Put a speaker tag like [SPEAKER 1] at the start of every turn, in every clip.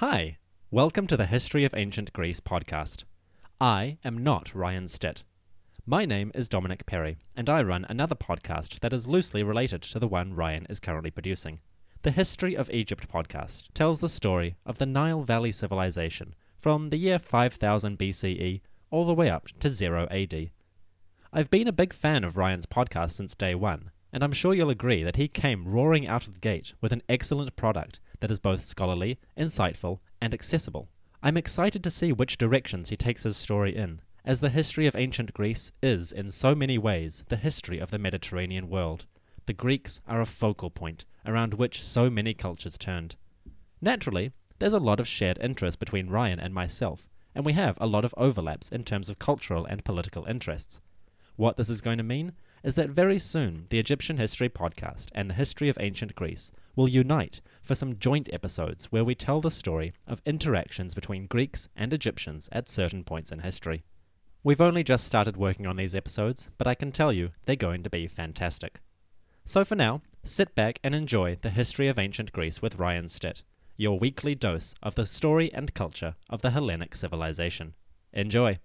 [SPEAKER 1] Hi, welcome to the History of Ancient Greece podcast. I am not Ryan Stitt. My name is Dominic Perry, and I run another podcast that is loosely related to the one Ryan is currently producing. The History of Egypt podcast tells the story of the Nile Valley civilization from the year 5000 BCE all the way up to 0 AD. I've been a big fan of Ryan's podcast since day one, and I'm sure you'll agree that he came roaring out of the gate with an excellent product that is both scholarly, insightful, and accessible. I'm excited to see which directions he takes his story in, as the history of ancient Greece is, in so many ways, the history of the Mediterranean world. The Greeks are a focal point around which so many cultures turned. Naturally, there's a lot of shared interest between Ryan and myself, and we have a lot of overlaps in terms of cultural and political interests. What this is going to mean is that very soon the Egyptian History Podcast and the History of Ancient Greece will unite for some joint episodes where we tell the story of interactions between Greeks and Egyptians at certain points in history. We've only just started working on these episodes, but I can tell you they're going to be fantastic. So for now, sit back and enjoy the history of ancient Greece with Ryan Stitt, your weekly dose of the story and culture of the Hellenic civilization. Enjoy!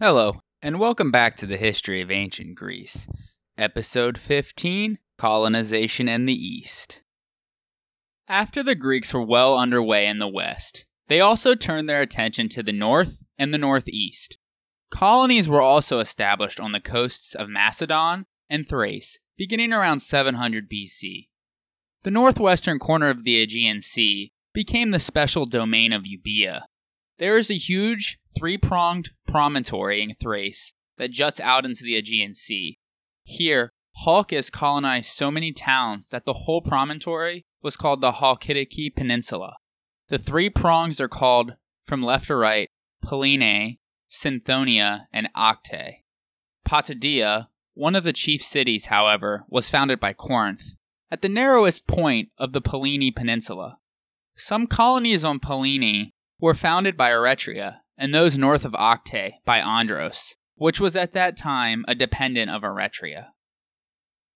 [SPEAKER 2] Hello, and welcome back to the History of Ancient Greece, Episode 15 Colonization in the East. After the Greeks were well underway in the West, they also turned their attention to the north and the northeast. Colonies were also established on the coasts of Macedon and Thrace, beginning around 700 BC. The northwestern corner of the Aegean Sea became the special domain of Euboea. There is a huge three pronged promontory in Thrace that juts out into the Aegean Sea. Here, Halkis colonized so many towns that the whole promontory was called the Chalkidiki Peninsula. The three prongs are called, from left to right, Pellene, Sithonia, and Acte. Potidaea, one of the chief cities, however, was founded by Corinth, at the narrowest point of the Pellene Peninsula. Some colonies on Pellene were founded by Eretria, and those north of Acte by Andros, which was at that time a dependent of Eretria.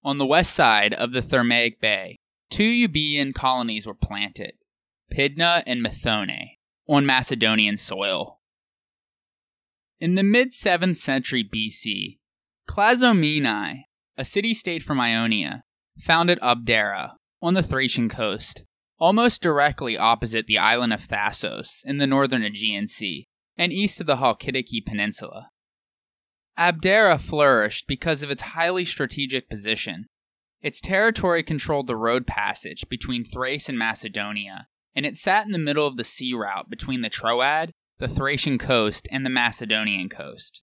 [SPEAKER 2] On the west side of the Thermaic Bay, two Euboean colonies were planted, Pydna and Methone, on Macedonian soil. In the mid 7th century BC, Clazomenae, a city state from Ionia, founded Abdera on the Thracian coast, almost directly opposite the island of Thasos in the northern Aegean Sea and east of the Chalkidiki Peninsula. Abdera flourished because of its highly strategic position. Its territory controlled the road passage between Thrace and Macedonia, and it sat in the middle of the sea route between the Troad, the Thracian coast, and the Macedonian coast.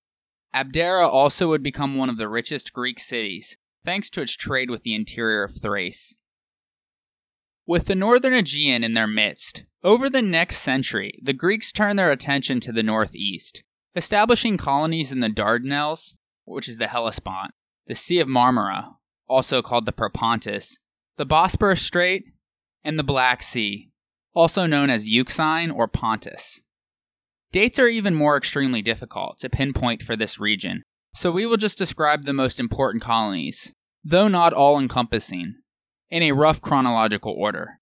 [SPEAKER 2] Abdera also would become one of the richest Greek cities, thanks to its trade with the interior of Thrace. With the northern Aegean in their midst, over the next century, the Greeks turned their attention to the northeast, establishing colonies in the Dardanelles, which is the Hellespont, the Sea of Marmara, also called the Propontis, the Bosporus Strait, and the Black Sea, also known as Euxine or Pontus. Dates are even more extremely difficult to pinpoint for this region, so we will just describe the most important colonies, though not all encompassing, in a rough chronological order.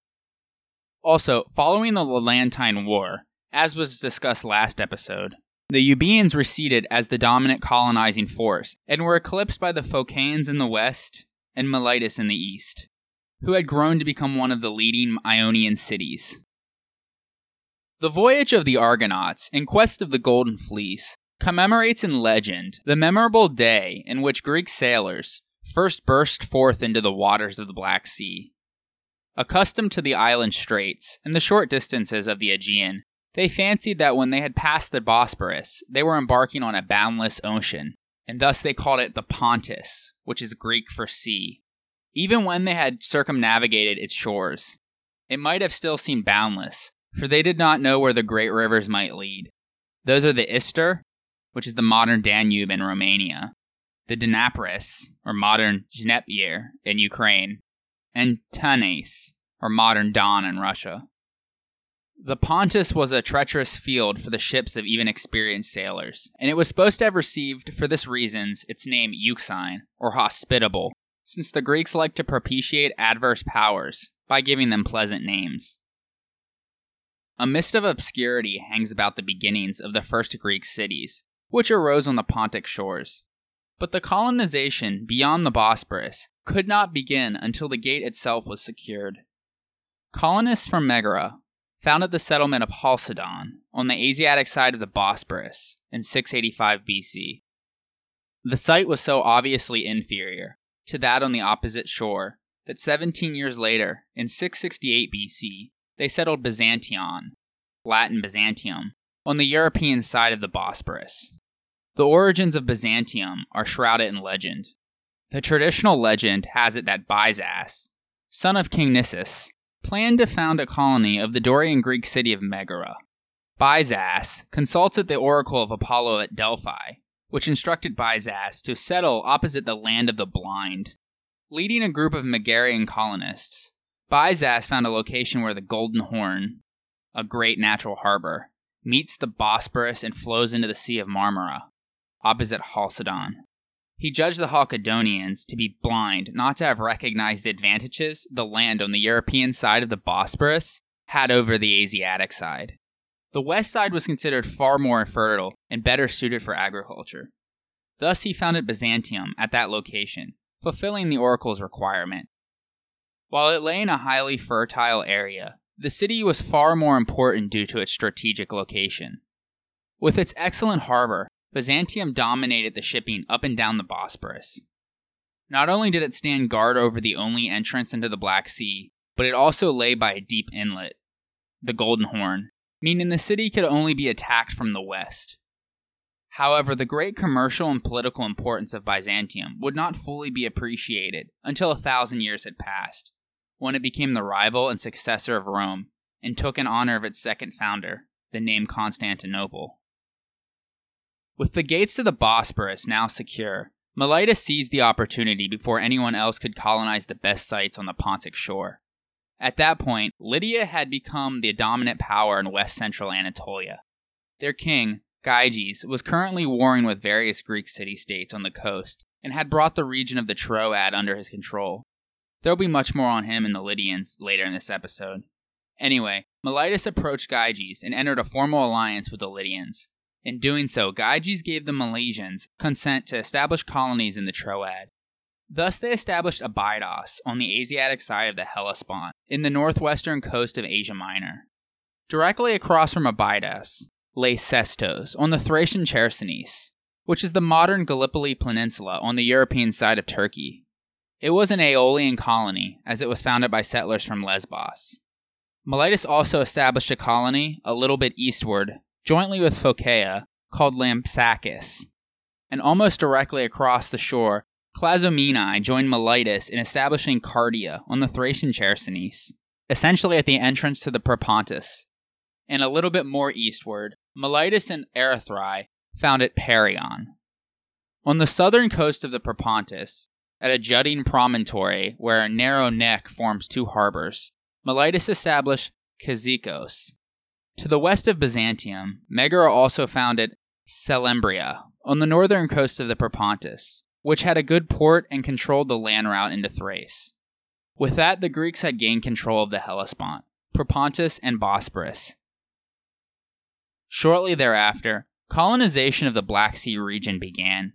[SPEAKER 2] Also, following the Lelantine War, as was discussed last episode, the Euboeans receded as the dominant colonizing force and were eclipsed by the Phocians in the west and Miletus in the east, who had grown to become one of the leading Ionian cities. The voyage of the Argonauts in quest of the Golden Fleece commemorates in legend the memorable day in which Greek sailors, first burst forth into the waters of the Black Sea. Accustomed to the island straits and the short distances of the Aegean, they fancied that when they had passed the Bosporus, they were embarking on a boundless ocean, and thus they called it the Pontus, which is Greek for sea. Even when they had circumnavigated its shores, it might have still seemed boundless, for they did not know where the great rivers might lead. Those are the Ister, which is the modern Danube in Romania, the Dnepris, or modern Dnepr in Ukraine, and Tanais, or modern Don in Russia. The Pontus was a treacherous field for the ships of even experienced sailors, and it was supposed to have received, for this reasons, its name Euxine, or hospitable, since the Greeks liked to propitiate adverse powers by giving them pleasant names. A mist of obscurity hangs about the beginnings of the first Greek cities, which arose on the Pontic shores. But the colonization beyond the Bosporus could not begin until the gate itself was secured. Colonists from Megara founded the settlement of Chalcedon on the Asiatic side of the Bosporus in 685 BC. The site was so obviously inferior to that on the opposite shore that 17 years later, in 668 BC, they settled Byzantion, Latin Byzantium, on the European side of the Bosporus. The origins of Byzantium are shrouded in legend. The traditional legend has it that Byzas, son of King Nisus, planned to found a colony of the Dorian Greek city of Megara. Byzas consulted the oracle of Apollo at Delphi, which instructed Byzas to settle opposite the land of the blind. Leading a group of Megarian colonists, Byzas found a location where the Golden Horn, a great natural harbor, meets the Bosporus and flows into the Sea of Marmara, opposite Chalcedon. He judged the Chalcedonians to be blind not to have recognized the advantages the land on the European side of the Bosporus had over the Asiatic side. The west side was considered far more fertile and better suited for agriculture. Thus, he founded Byzantium at that location, fulfilling the oracle's requirement. While it lay in a highly fertile area, the city was far more important due to its strategic location. With its excellent harbor, Byzantium dominated the shipping up and down the Bosporus. Not only did it stand guard over the only entrance into the Black Sea, but it also lay by a deep inlet, the Golden Horn, meaning the city could only be attacked from the west. However, the great commercial and political importance of Byzantium would not fully be appreciated until a thousand years had passed, when it became the rival and successor of Rome and took in honor of its second founder, the name Constantinople. With the gates to the Bosporus now secure, Miletus seized the opportunity before anyone else could colonize the best sites on the Pontic shore. At that point, Lydia had become the dominant power in west central Anatolia. Their king, Gyges, was currently warring with various Greek city states on the coast and had brought the region of the Troad under his control. There'll be much more on him and the Lydians later in this episode. Anyway, Miletus approached Gyges and entered a formal alliance with the Lydians. In doing so, Gyges gave the Milesians consent to establish colonies in the Troad. Thus, they established Abydos on the Asiatic side of the Hellespont, in the northwestern coast of Asia Minor. Directly across from Abydos lay Sestos on the Thracian Chersonese, which is the modern Gallipoli Peninsula on the European side of Turkey. It was an Aeolian colony, as it was founded by settlers from Lesbos. Miletus also established a colony a little bit eastward jointly with Phocaea, called Lampsacus. And almost directly across the shore, Clazomenae joined Miletus in establishing Cardia on the Thracian Chersonese, essentially at the entrance to the Propontis. And a little bit more eastward, Miletus and Erythrae founded Parion. On the southern coast of the Propontis, at a jutting promontory where a narrow neck forms two harbors, Miletus established Cyzicus, to the west of Byzantium, Megara also founded Selymbria on the northern coast of the Propontis, which had a good port and controlled the land route into Thrace. With that, the Greeks had gained control of the Hellespont, Propontis, and Bosporus. Shortly thereafter, colonization of the Black Sea region began.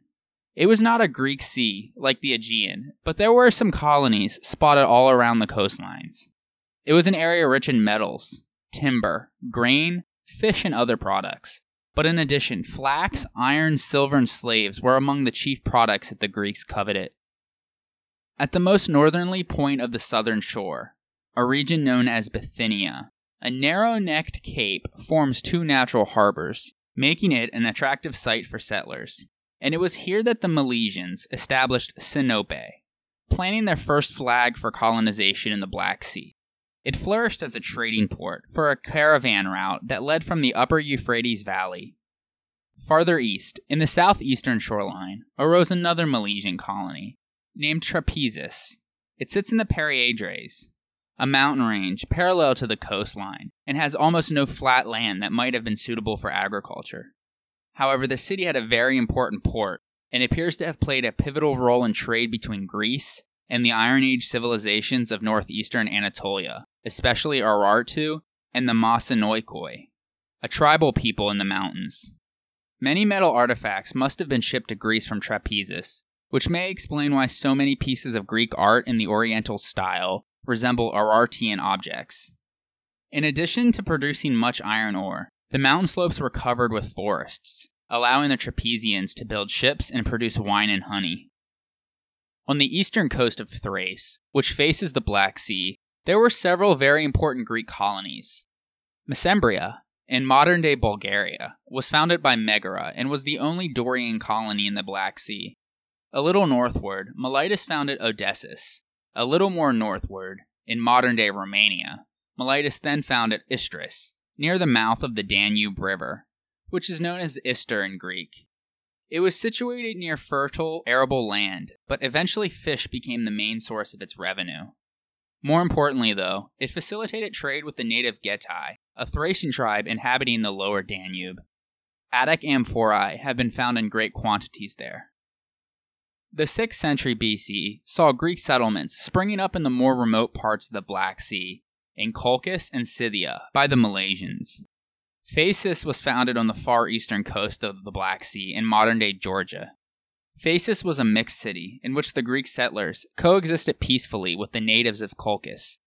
[SPEAKER 2] It was not a Greek sea like the Aegean, but there were some colonies spotted all around the coastlines. It was an area rich in metals, timber, grain, fish, and other products. But in addition, flax, iron, silver, and slaves were among the chief products that the Greeks coveted. At the most northerly point of the southern shore, a region known as Bithynia, a narrow necked cape forms two natural harbors, making it an attractive site for settlers. And it was here that the Milesians established Sinope, planting their first flag for colonization in the Black Sea. It flourished as a trading port for a caravan route that led from the upper Euphrates Valley. Farther east, in the southeastern shoreline, arose another Milesian colony, named Trapezus. It sits in the Paryadres, a mountain range parallel to the coastline, and has almost no flat land that might have been suitable for agriculture. However, the city had a very important port and appears to have played a pivotal role in trade between Greece and the Iron Age civilizations of northeastern Anatolia, especially Urartu and the Masanoikoi, a tribal people in the mountains. Many metal artifacts must have been shipped to Greece from Trapezus, which may explain why so many pieces of Greek art in the Oriental style resemble Urartian objects. In addition to producing much iron ore, the mountain slopes were covered with forests, allowing the Trapezians to build ships and produce wine and honey. On the eastern coast of Thrace, which faces the Black Sea, there were several very important Greek colonies. Mesembria, in modern day Bulgaria, was founded by Megara and was the only Dorian colony in the Black Sea. A little northward, Miletus founded Odessus. A little more northward, in modern day Romania, Miletus then founded Istris, near the mouth of the Danube River, which is known as Ister in Greek. It was situated near fertile, arable land, but eventually fish became the main source of its revenue. More importantly, though, it facilitated trade with the native Getae, a Thracian tribe inhabiting the lower Danube. Attic amphorae have been found in great quantities there. The 6th century BC saw Greek settlements springing up in the more remote parts of the Black Sea, in Colchis and Scythia, by the Milesians. Phasis was founded on the far eastern coast of the Black Sea in modern day Georgia. Phasis was a mixed city in which the Greek settlers coexisted peacefully with the natives of Colchis.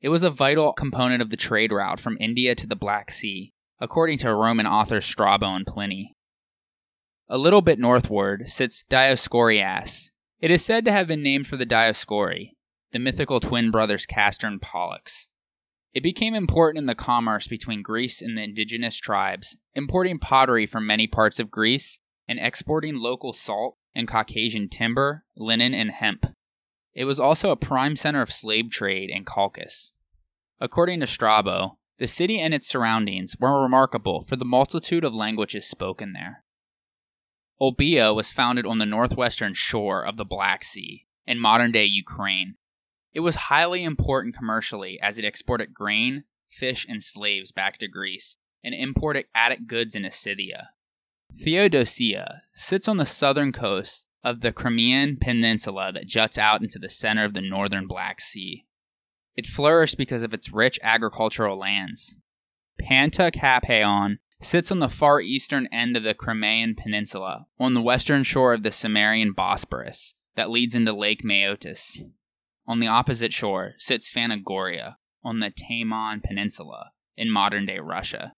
[SPEAKER 2] It was a vital component of the trade route from India to the Black Sea, according to Roman authors Strabo and Pliny. A little bit northward sits Dioscurias. It is said to have been named for the Dioscuri, the mythical twin brothers Castor and Pollux. It became important in the commerce between Greece and the indigenous tribes, importing pottery from many parts of Greece and exporting local salt and Caucasian timber, linen, and hemp. It was also a prime center of slave trade in Colchis. According to Strabo, the city and its surroundings were remarkable for the multitude of languages spoken there. Olbia was founded on the northwestern shore of the Black Sea, in modern day Ukraine, it was highly important commercially as it exported grain, fish, and slaves back to Greece and imported Attic goods into Scythia. Theodosia sits on the southern coast of the Crimean Peninsula that juts out into the center of the northern Black Sea. It flourished because of its rich agricultural lands. Panta Pantikapaion sits on the far eastern end of the Crimean Peninsula, on the western shore of the Cimmerian Bosporus that leads into Lake Maeotis. On the opposite shore sits Phanagoria on the Taman Peninsula in modern day Russia.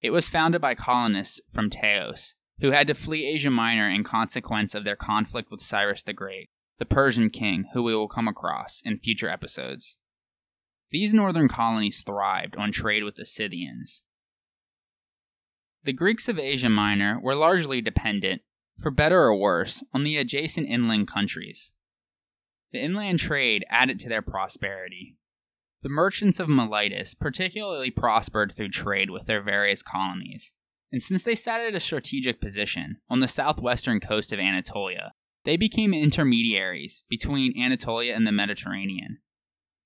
[SPEAKER 2] It was founded by colonists from Teos, who had to flee Asia Minor in consequence of their conflict with Cyrus the Great, the Persian king who we will come across in future episodes. These northern colonies thrived on trade with the Scythians. The Greeks of Asia Minor were largely dependent, for better or worse, on the adjacent inland countries. The inland trade added to their prosperity. The merchants of Miletus particularly prospered through trade with their various colonies, and since they sat at a strategic position on the southwestern coast of Anatolia, they became intermediaries between Anatolia and the Mediterranean.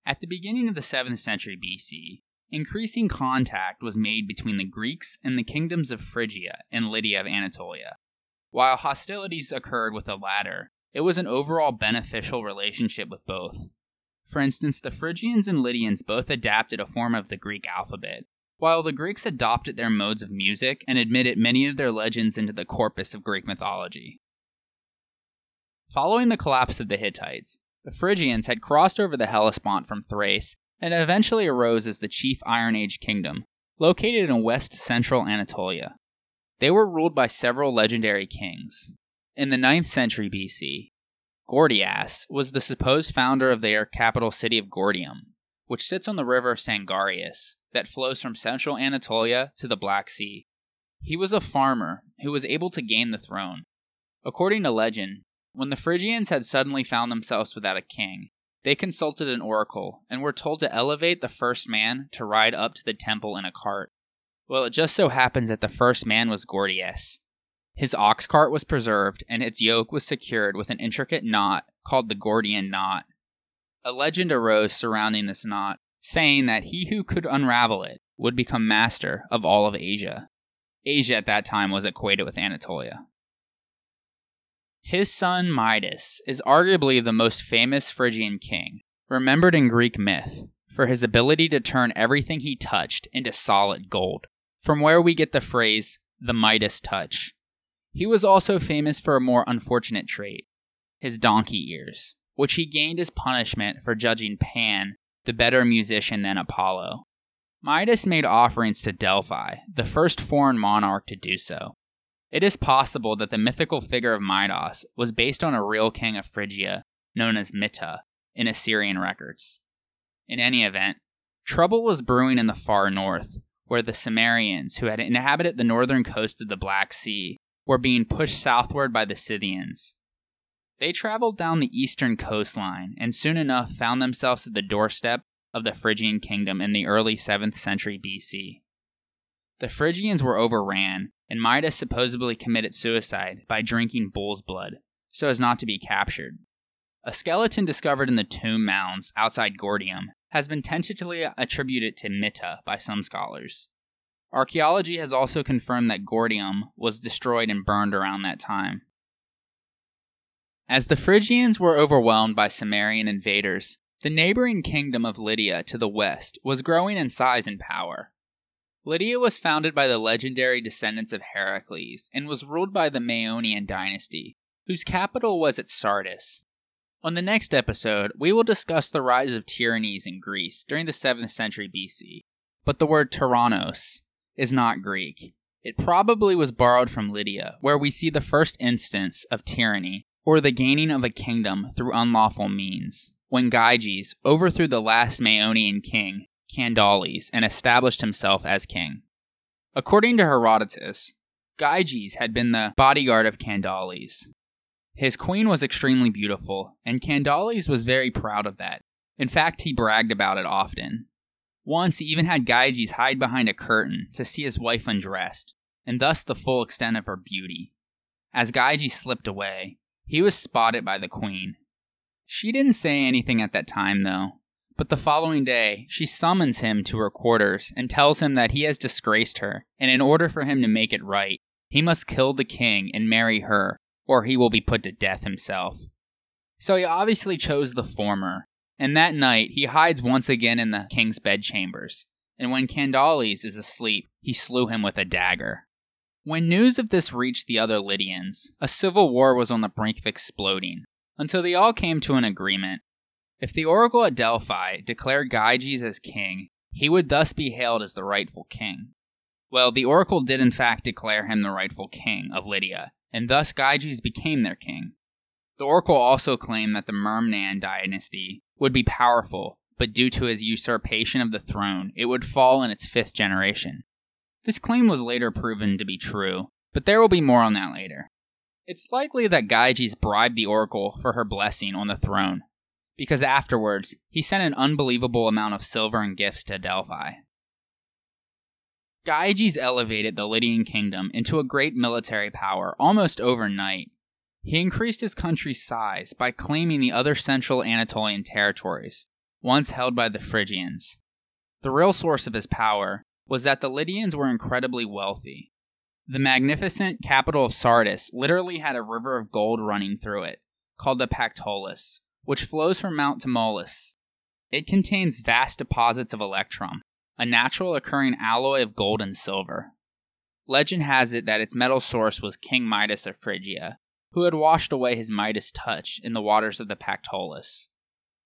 [SPEAKER 2] At the beginning of the 7th century BC, increasing contact was made between the Greeks and the kingdoms of Phrygia and Lydia of Anatolia. While hostilities occurred with the latter, it was an overall beneficial relationship with both. For instance, the Phrygians and Lydians both adapted a form of the Greek alphabet, while the Greeks adopted their modes of music and admitted many of their legends into the corpus of Greek mythology. Following the collapse of the Hittites, the Phrygians had crossed over the Hellespont from Thrace and eventually arose as the chief Iron Age kingdom, located in west central Anatolia. They were ruled by several legendary kings, in the 9th century BC, Gordias was the supposed founder of their capital city of Gordium, which sits on the river Sangarius that flows from central Anatolia to the Black Sea. He was a farmer who was able to gain the throne. According to legend, when the Phrygians had suddenly found themselves without a king, they consulted an oracle and were told to elevate the first man to ride up to the temple in a cart. Well, it just so happens that the first man was Gordias, his ox cart was preserved, and its yoke was secured with an intricate knot called the Gordian knot. A legend arose surrounding this knot, saying that he who could unravel it would become master of all of Asia. Asia at that time was equated with Anatolia. His son Midas is arguably the most famous Phrygian king, remembered in Greek myth for his ability to turn everything he touched into solid gold, from where we get the phrase the Midas touch. He was also famous for a more unfortunate trait his donkey ears, which he gained as punishment for judging Pan, the better musician than Apollo. Midas made offerings to Delphi, the first foreign monarch to do so. It is possible that the mythical figure of Midas was based on a real king of Phrygia known as Mitta in Assyrian records. In any event, trouble was brewing in the far north, where the Cimmerians, who had inhabited the northern coast of the Black Sea, were being pushed southward by the Scythians. They traveled down the eastern coastline and soon enough found themselves at the doorstep of the Phrygian kingdom in the early 7th century BC. The Phrygians were overran, and Midas supposedly committed suicide by drinking bull's blood so as not to be captured. A skeleton discovered in the tomb mounds outside Gordium has been tentatively attributed to Mitta by some scholars. Archaeology has also confirmed that Gordium was destroyed and burned around that time. As the Phrygians were overwhelmed by Cimmerian invaders, the neighboring kingdom of Lydia to the west was growing in size and power. Lydia was founded by the legendary descendants of Heracles and was ruled by the Maeonian dynasty, whose capital was at Sardis. On the next episode, we will discuss the rise of tyrannies in Greece during the 7th century BC. But the word tyrannos is not Greek. It probably was borrowed from Lydia, where we see the first instance of tyranny, or the gaining of a kingdom through unlawful means, when Gyges overthrew the last Maeonian king, Candaules, and established himself as king. According to Herodotus, Gyges had been the bodyguard of Candaules, his queen was extremely beautiful, and Candaules was very proud of that. In fact, he bragged about it often. Once he even had Gyges hide behind a curtain to see his wife undressed, and thus the full extent of her beauty. As Gyges slipped away, he was spotted by the queen. She didn't say anything at that time, though, but the following day, she summons him to her quarters and tells him that he has disgraced her, and in order for him to make it right, he must kill the king and marry her or he will be put to death himself. So he obviously chose the former, and that night he hides once again in the king's bedchambers, and when Candaules is asleep, he slew him with a dagger. When news of this reached the other Lydians, a civil war was on the brink of exploding, until they all came to an agreement. If the oracle at Delphi declared Gyges as king, he would thus be hailed as the rightful king. Well, the oracle did in fact declare him the rightful king of Lydia, and thus Gyges became their king. The oracle also claimed that the Mermnad dynasty would be powerful, but due to his usurpation of the throne, it would fall in its fifth generation. This claim was later proven to be true, but there will be more on that later. It's likely that Gyges bribed the oracle for her blessing on the throne, because afterwards he sent an unbelievable amount of silver and gifts to Delphi. Gyges elevated the Lydian kingdom into a great military power almost overnight. He increased his country's size by claiming the other central Anatolian territories, once held by the Phrygians. The real source of his power was that the Lydians were incredibly wealthy. The magnificent capital of Sardis literally had a river of gold running through it, called the Pactolus, which flows from Mount Tmolus. It contains vast deposits of electrum, a natural occurring alloy of gold and silver. Legend has it that its metal source was King Midas of Phrygia, who had washed away his Midas touch in the waters of the Pactolus.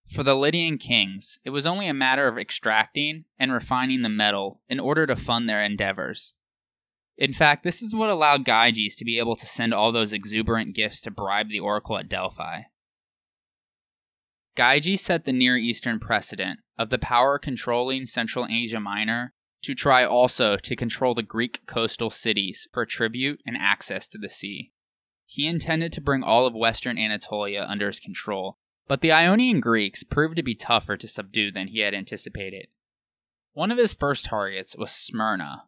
[SPEAKER 2] For the Lydian kings, it was only a matter of extracting and refining the metal in order to fund their endeavors. In fact, this is what allowed Gyges to be able to send all those exuberant gifts to bribe the oracle at Delphi. Gyges set the Near Eastern precedent of the power controlling Central Asia Minor to try also to control the Greek coastal cities for tribute and access to the sea. He intended to bring all of western Anatolia under his control, but the Ionian Greeks proved to be tougher to subdue than he had anticipated. One of his first targets was Smyrna,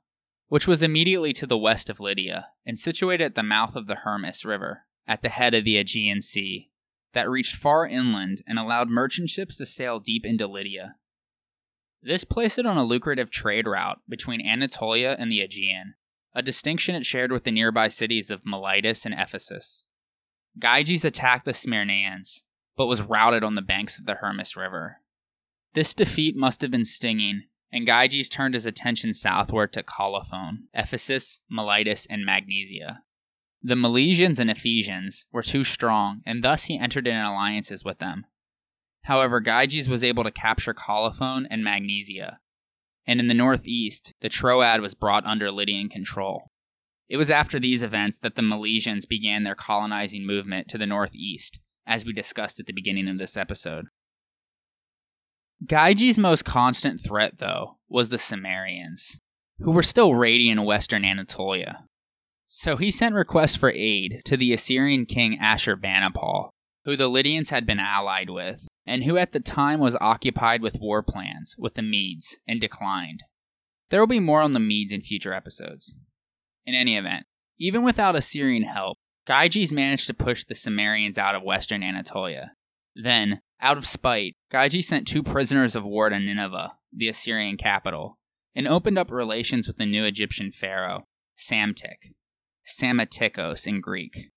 [SPEAKER 2] which was immediately to the west of Lydia and situated at the mouth of the Hermus River, at the head of the Aegean Sea that reached far inland and allowed merchant ships to sail deep into Lydia. This placed it on a lucrative trade route between Anatolia and the Aegean, a distinction it shared with the nearby cities of Miletus and Ephesus. Gyges attacked the Smyrnaeans, but was routed on the banks of the Hermus River. This defeat must have been stinging, and Gyges turned his attention southward to Colophon, Ephesus, Miletus, and Magnesia. The Milesians and Ephesians were too strong, and thus he entered into alliances with them. However, Gyges was able to capture Colophon and Magnesia, and in the northeast, the Troad was brought under Lydian control. It was after these events that the Milesians began their colonizing movement to the northeast, as we discussed at the beginning of this episode. Gyges' most constant threat, though, was the Cimmerians, who were still raiding in western Anatolia. So he sent requests for aid to the Assyrian king Ashurbanipal, who the Lydians had been allied with, and who at the time was occupied with war plans with the Medes and declined. There will be more on the Medes in future episodes. In any event, even without Assyrian help, Gyges managed to push the Cimmerians out of western Anatolia. Then, out of spite, Gyges sent two prisoners of war to Nineveh, the Assyrian capital, and opened up relations with the new Egyptian pharaoh, Psamtik, Psammatikos in Greek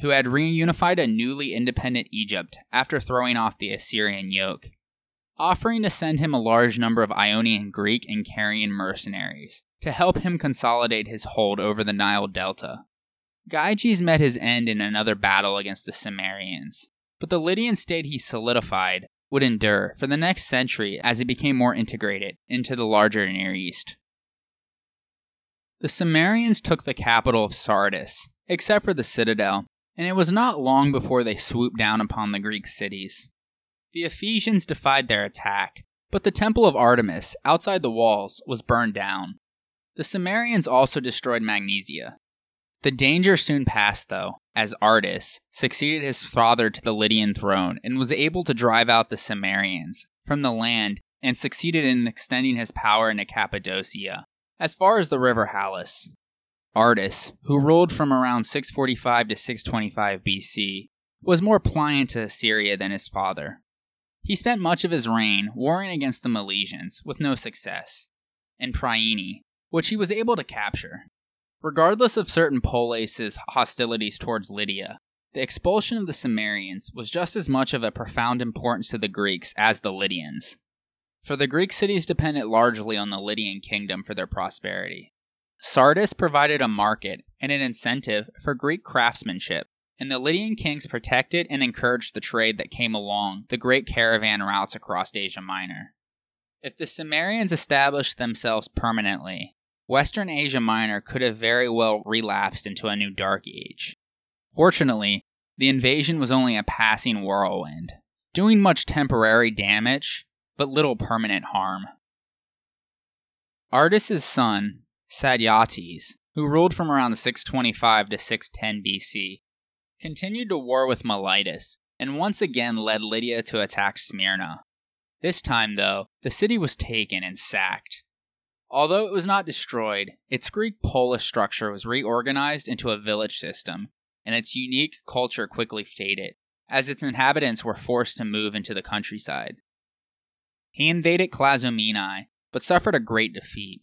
[SPEAKER 2] who had reunified a newly independent Egypt after throwing off the Assyrian yoke, offering to send him a large number of Ionian Greek and Carian mercenaries to help him consolidate his hold over the Nile Delta. Gyges met his end in another battle against the Cimmerians, but the Lydian state he solidified would endure for the next century as it became more integrated into the larger Near East. The Cimmerians took the capital of Sardis, except for the citadel, and it was not long before they swooped down upon the Greek cities. The Ephesians defied their attack, but the temple of Artemis, outside the walls, was burned down. The Cimmerians also destroyed Magnesia. The danger soon passed, though, as Ardys succeeded his father to the Lydian throne and was able to drive out the Cimmerians from the land and succeeded in extending his power into Cappadocia, as far as the river Halys. Ardys, who ruled from around 645 to 625 BC, was more pliant to Assyria than his father. He spent much of his reign warring against the Milesians, with no success, and Priene, which he was able to capture. Regardless of certain poleis' hostilities towards Lydia, the expulsion of the Cimmerians was just as much of a profound importance to the Greeks as the Lydians. For the Greek cities depended largely on the Lydian kingdom for their prosperity. Sardis provided a market and an incentive for Greek craftsmanship, and the Lydian kings protected and encouraged the trade that came along the great caravan routes across Asia Minor. If the Cimmerians established themselves permanently, Western Asia Minor could have very well relapsed into a new Dark Age. Fortunately, the invasion was only a passing whirlwind, doing much temporary damage, but little permanent harm. Ardys's son, Sadyates, who ruled from around 625 to 610 BC, continued to war with Miletus and once again led Lydia to attack Smyrna. This time, though, the city was taken and sacked. Although it was not destroyed, its Greek polis structure was reorganized into a village system, and its unique culture quickly faded, as its inhabitants were forced to move into the countryside. He invaded Clazomenae, but suffered a great defeat.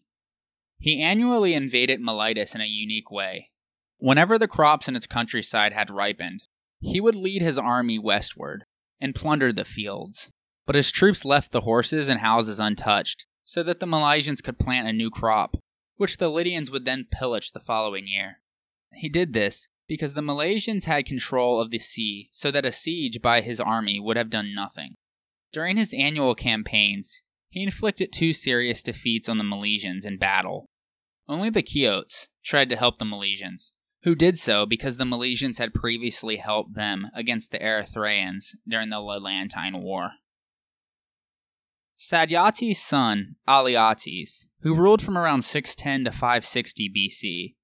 [SPEAKER 2] He annually invaded Miletus in a unique way. Whenever the crops in its countryside had ripened, he would lead his army westward and plunder the fields. But his troops left the horses and houses untouched, so that the Milesians could plant a new crop, which the Lydians would then pillage the following year. He did this because the Milesians had control of the sea, so that a siege by his army would have done nothing. During his annual campaigns, he inflicted two serious defeats on the Milesians in battle, only the Chiotes tried to help the Milesians, who did so because the Milesians had previously helped them against the Erythraeans during the Lelantine War. Sadyati's son, Alyattes, who ruled from around 610 to 560 BC,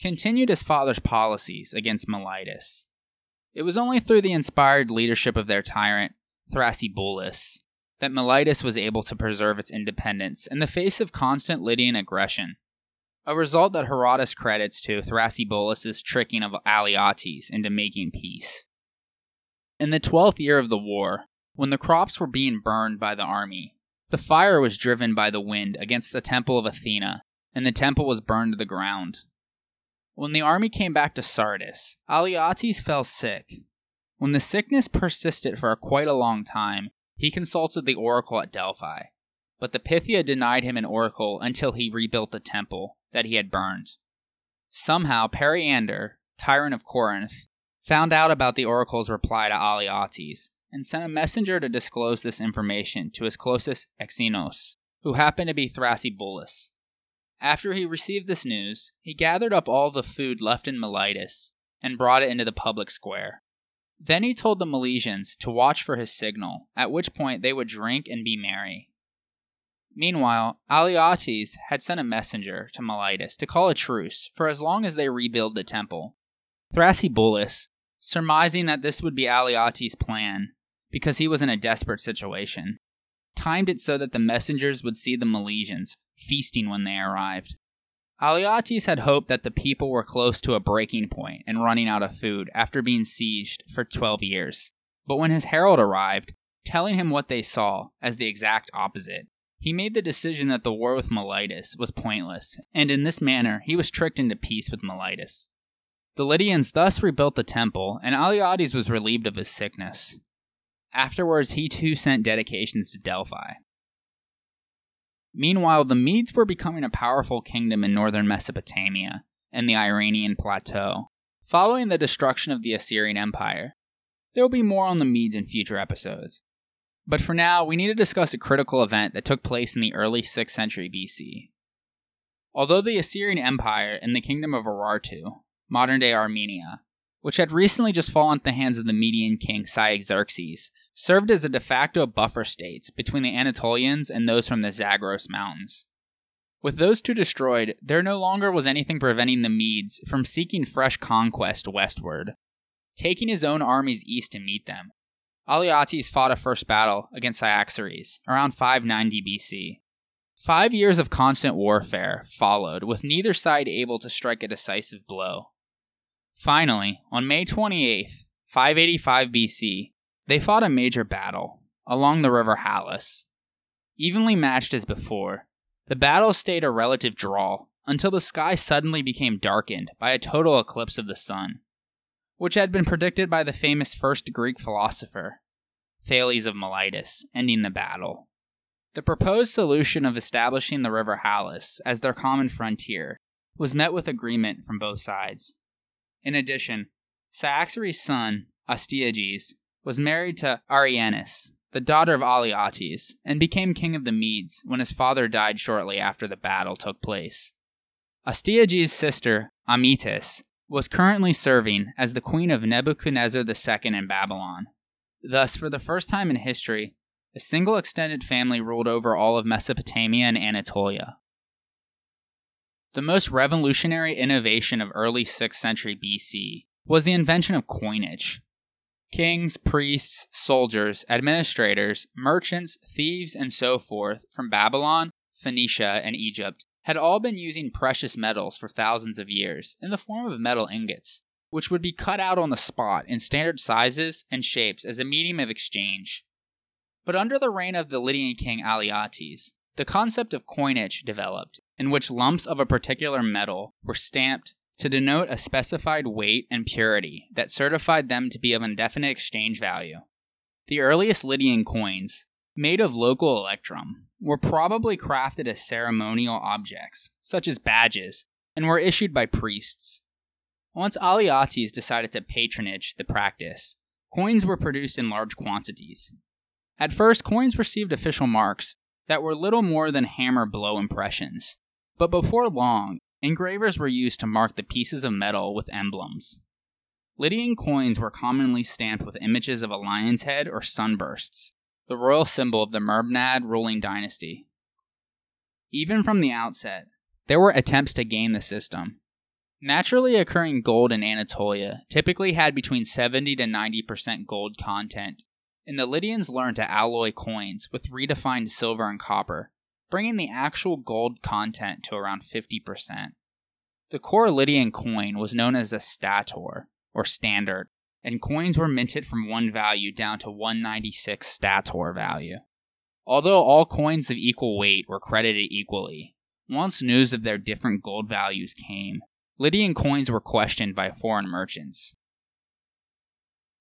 [SPEAKER 2] continued his father's policies against Miletus. It was only through the inspired leadership of their tyrant, Thrasybulus, that Miletus was able to preserve its independence in the face of constant Lydian aggression a result that Herodotus credits to Thrasybulus' tricking of Alyattes into making peace. In the twelfth year of the war, when the crops were being burned by the army, The fire was driven by the wind against the temple of Athena, and the temple was burned to the ground. When the army came back to Sardis, Alyattes fell sick. When the sickness persisted for quite a long time, he consulted the oracle at Delphi, but the Pythia denied him an oracle until he rebuilt the temple that he had burned. Somehow, Periander, tyrant of Corinth, found out about the oracle's reply to Alyattes and sent a messenger to disclose this information to his closest Exenos, who happened to be Thrasybulus. After he received this news, he gathered up all the food left in Miletus and brought it into the public square. Then he told the Milesians to watch for his signal, at which point they would drink and be merry. Meanwhile, Alyattes had sent a messenger to Miletus to call a truce for as long as they rebuild the temple. Thrasybulus, surmising that this would be Alyattes' plan, because he was in a desperate situation, timed it so that the messengers would see the Milesians feasting when they arrived. Alyattes had hoped that the people were close to a breaking point and running out of food after being sieged for 12 years. But when his herald arrived, telling him what they saw as the exact opposite, he made the decision that the war with Miletus was pointless, and in this manner he was tricked into peace with Miletus. The Lydians thus rebuilt the temple, and Alyattes was relieved of his sickness. Afterwards, he too sent dedications to Delphi. Meanwhile, the Medes were becoming a powerful kingdom in northern Mesopotamia and the Iranian plateau, following the destruction of the Assyrian Empire. There will be more on the Medes in future episodes. But for now, we need to discuss a critical event that took place in the early 6th century BC. Although the Assyrian Empire and the kingdom of Urartu, modern day Armenia, which had recently just fallen into the hands of the Median king Cyaxares, served as a de facto buffer states between the Anatolians and those from the Zagros Mountains. With those two destroyed, there no longer was anything preventing the Medes from seeking fresh conquest westward, taking his own armies east to meet them. Alyattes fought a first battle against Cyaxares around 590 BC. Five years of constant warfare followed, with neither side able to strike a decisive blow. Finally, on May 28, 585 BC, they fought a major battle along the river Halys. Evenly matched as before, the battle stayed a relative draw until the sky suddenly became darkened by a total eclipse of the sun, which had been predicted by the famous first Greek philosopher, Thales of Miletus, ending the battle. The proposed solution of establishing the river Halys as their common frontier was met with agreement from both sides. In addition, Cyaxares' son, Astyages, was married to Aryenis, the daughter of Alyattes, and became king of the Medes when his father died shortly after the battle took place. Astyages' sister, Amytis, was currently serving as the queen of Nebuchadnezzar II in Babylon. Thus, for the first time in history, a single extended family ruled over all of Mesopotamia and Anatolia. The most revolutionary innovation of early 6th century BC was the invention of coinage. Kings, priests, soldiers, administrators, merchants, thieves, and so forth from Babylon, Phoenicia, and Egypt had all been using precious metals for thousands of years in the form of metal ingots, which would be cut out on the spot in standard sizes and shapes as a medium of exchange. But under the reign of the Lydian king Alyattes, the concept of coinage developed, in which lumps of a particular metal were stamped to denote a specified weight and purity that certified them to be of indefinite exchange value. The earliest Lydian coins, made of local electrum, were probably crafted as ceremonial objects, such as badges, and were issued by priests. Once Alyattes decided to patronage the practice, coins were produced in large quantities. At first, coins received official marks that were little more than hammer blow impressions. But before long, engravers were used to mark the pieces of metal with emblems. Lydian coins were commonly stamped with images of a lion's head or sunbursts, the royal symbol of the Mermnad ruling dynasty. Even from the outset, there were attempts to game the system. Naturally occurring gold in Anatolia typically had between 70 to 90% gold content and the Lydians learned to alloy coins with redefined silver and copper, bringing the actual gold content to around 50%. The core Lydian coin was known as a stater, or standard, and coins were minted from one value down to 196 stater value. Although all coins of equal weight were credited equally, once news of their different gold values came, Lydian coins were questioned by foreign merchants.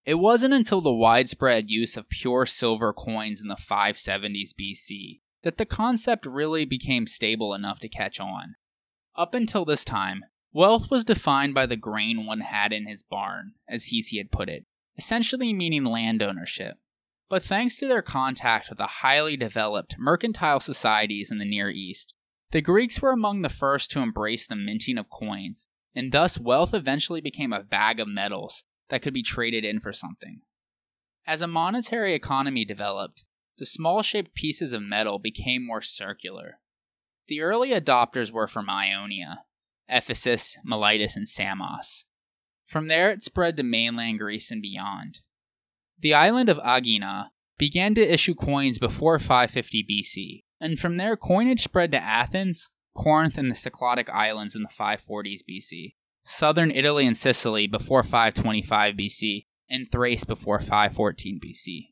[SPEAKER 2] It wasn't until the widespread use of pure silver coins in the 570s BC that the concept really became stable enough to catch on. Up until this time, wealth was defined by the grain one had in his barn, as Hesiod put it, essentially meaning land ownership. But thanks to their contact with the highly developed mercantile societies in the Near East, the Greeks were among the first to embrace the minting of coins, and thus wealth eventually became a bag of metals that could be traded in for something. As a monetary economy developed, the small shaped pieces of metal became more circular. The early adopters were from Ionia, Ephesus, Miletus, and Samos. From there it spread to mainland Greece and beyond. The island of Aegina began to issue coins before 550 BC, and from there coinage spread to Athens, Corinth, and the Cycladic Islands in the 540s BC, southern Italy and Sicily before 525 BC, and Thrace before 514 BC.